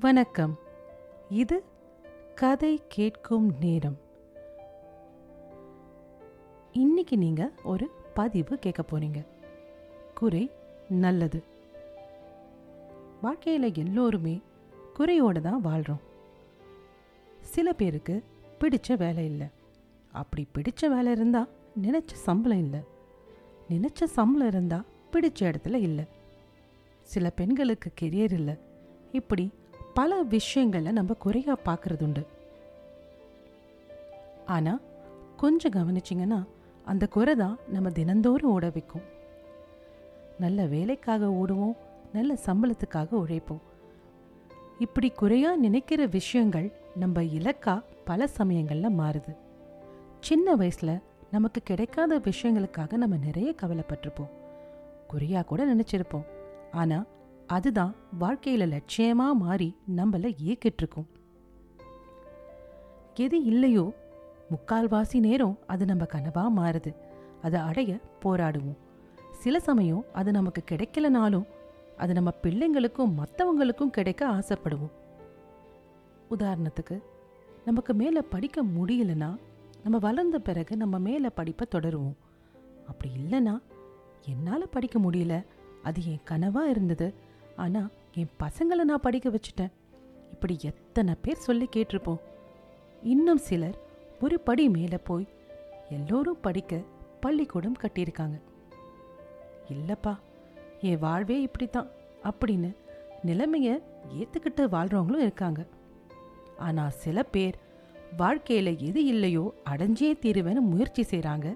வணக்கம். இது கதை கேட்கும் நேரம். இன்னைக்கு நீங்க ஒரு பதிவு கேட்க போறீங்க. குறை நல்லது. வாழ்க்கையில் எல்லோருமே குறையோடு தான் வாழ்கிறோம் சில பேருக்கு பிடிச்ச வேலை இல்லை. அப்படி பிடிச்ச வேலை இருந்தால் நினச்ச சம்பளம் இல்லை. நினச்ச சம்பளம் இருந்தால் பிடிச்ச இடத்துல இல்லை. சில பெண்களுக்கு கெரியர் இல்லை. இப்படி பல விஷயங்களை நம்ம குறையா பார்க்கறது உண்டு ஆனா கொஞ்சம் கவனிச்சிங்கன்னா அந்த குறை தான் நம்ம தினந்தோறும் ஓட வைக்கும். நல்ல வேலைக்காக ஓடுவோம் நல்ல சம்பளத்துக்காக உழைப்போம். இப்படி குறையா நினைக்கிற விஷயங்கள் நம்ம இலக்கா பல சமயங்கள்ல மாறுது. சின்ன வயசுல நமக்கு கிடைக்காத விஷயங்களுக்காக நம்ம நிறைய கவலைப்பட்டிருப்போம். குறையா கூட நினைச்சிருப்போம். ஆனா அதுதான் வாழ்க்கையில லட்சியமா மாறி நம்மள இயக்கிட்டு இருக்கும் எது இல்லையோ முக்கால்வாசி நேரம் அது நம்ம கனவா மாறுது. அதை அடைய போராடுவோம். சில சமயம் அது நமக்கு கிடைக்கலனாலும் அது நம்ம பிள்ளைங்களுக்கும் மற்றவங்களுக்கும் கிடைக்க ஆசைப்படுவோம். உதாரணத்துக்கு நமக்கு மேலே படிக்க முடியலனா நம்ம வளர்ந்த பிறகு நம்ம மேலே படிப்பை தொடருவோம். அப்படி இல்லைன்னா என்னால் படிக்க முடியல அது என் கனவா இருந்தது ஆனால் என் பசங்களை நான் படிக்க வச்சுட்டேன். இப்படி எத்தனை பேர் சொல்லி கேட்டிருப்போம். இன்னும் சிலர் ஒரு படி மேலே போய் எல்லோரும் படிக்க பள்ளிக்கூடம் கட்டியிருக்காங்க. இல்லைப்பா என் வாழ்வே இப்படித்தான் அப்படின்னு நிலைமைய ஏற்றுக்கிட்டு வாழ்றவங்களும் இருக்காங்க. ஆனால் சில பேர் வாழ்க்கையில எது இல்லையோ அடைஞ்சே தீருவேன்னு முயற்சி செய்கிறாங்க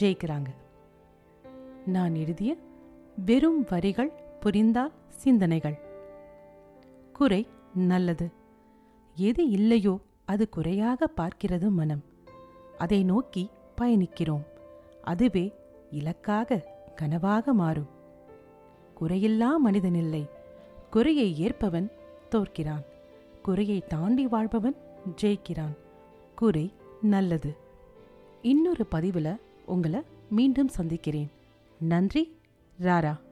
ஜெயிக்கிறாங்க. நான் எழுதிய வெறும் வரிகள் புரிந்தால் சிந்தனைகள். குறை நல்லது. எது இல்லையோ அது குறையாக பார்க்கிறது மனம். அதை நோக்கி பயணிக்கிறோம். அதுவே இலக்காக கனவாக மாறும். குறையில்லா மனிதனில்லை குறையை ஏற்பவன் தோற்கிறான். குறையை தாண்டி வாழ்பவன் ஜெயிக்கிறான். குறை நல்லது. இன்னொரு பதிவில் உங்களை மீண்டும் சந்திக்கிறேன். நன்றி ராரா.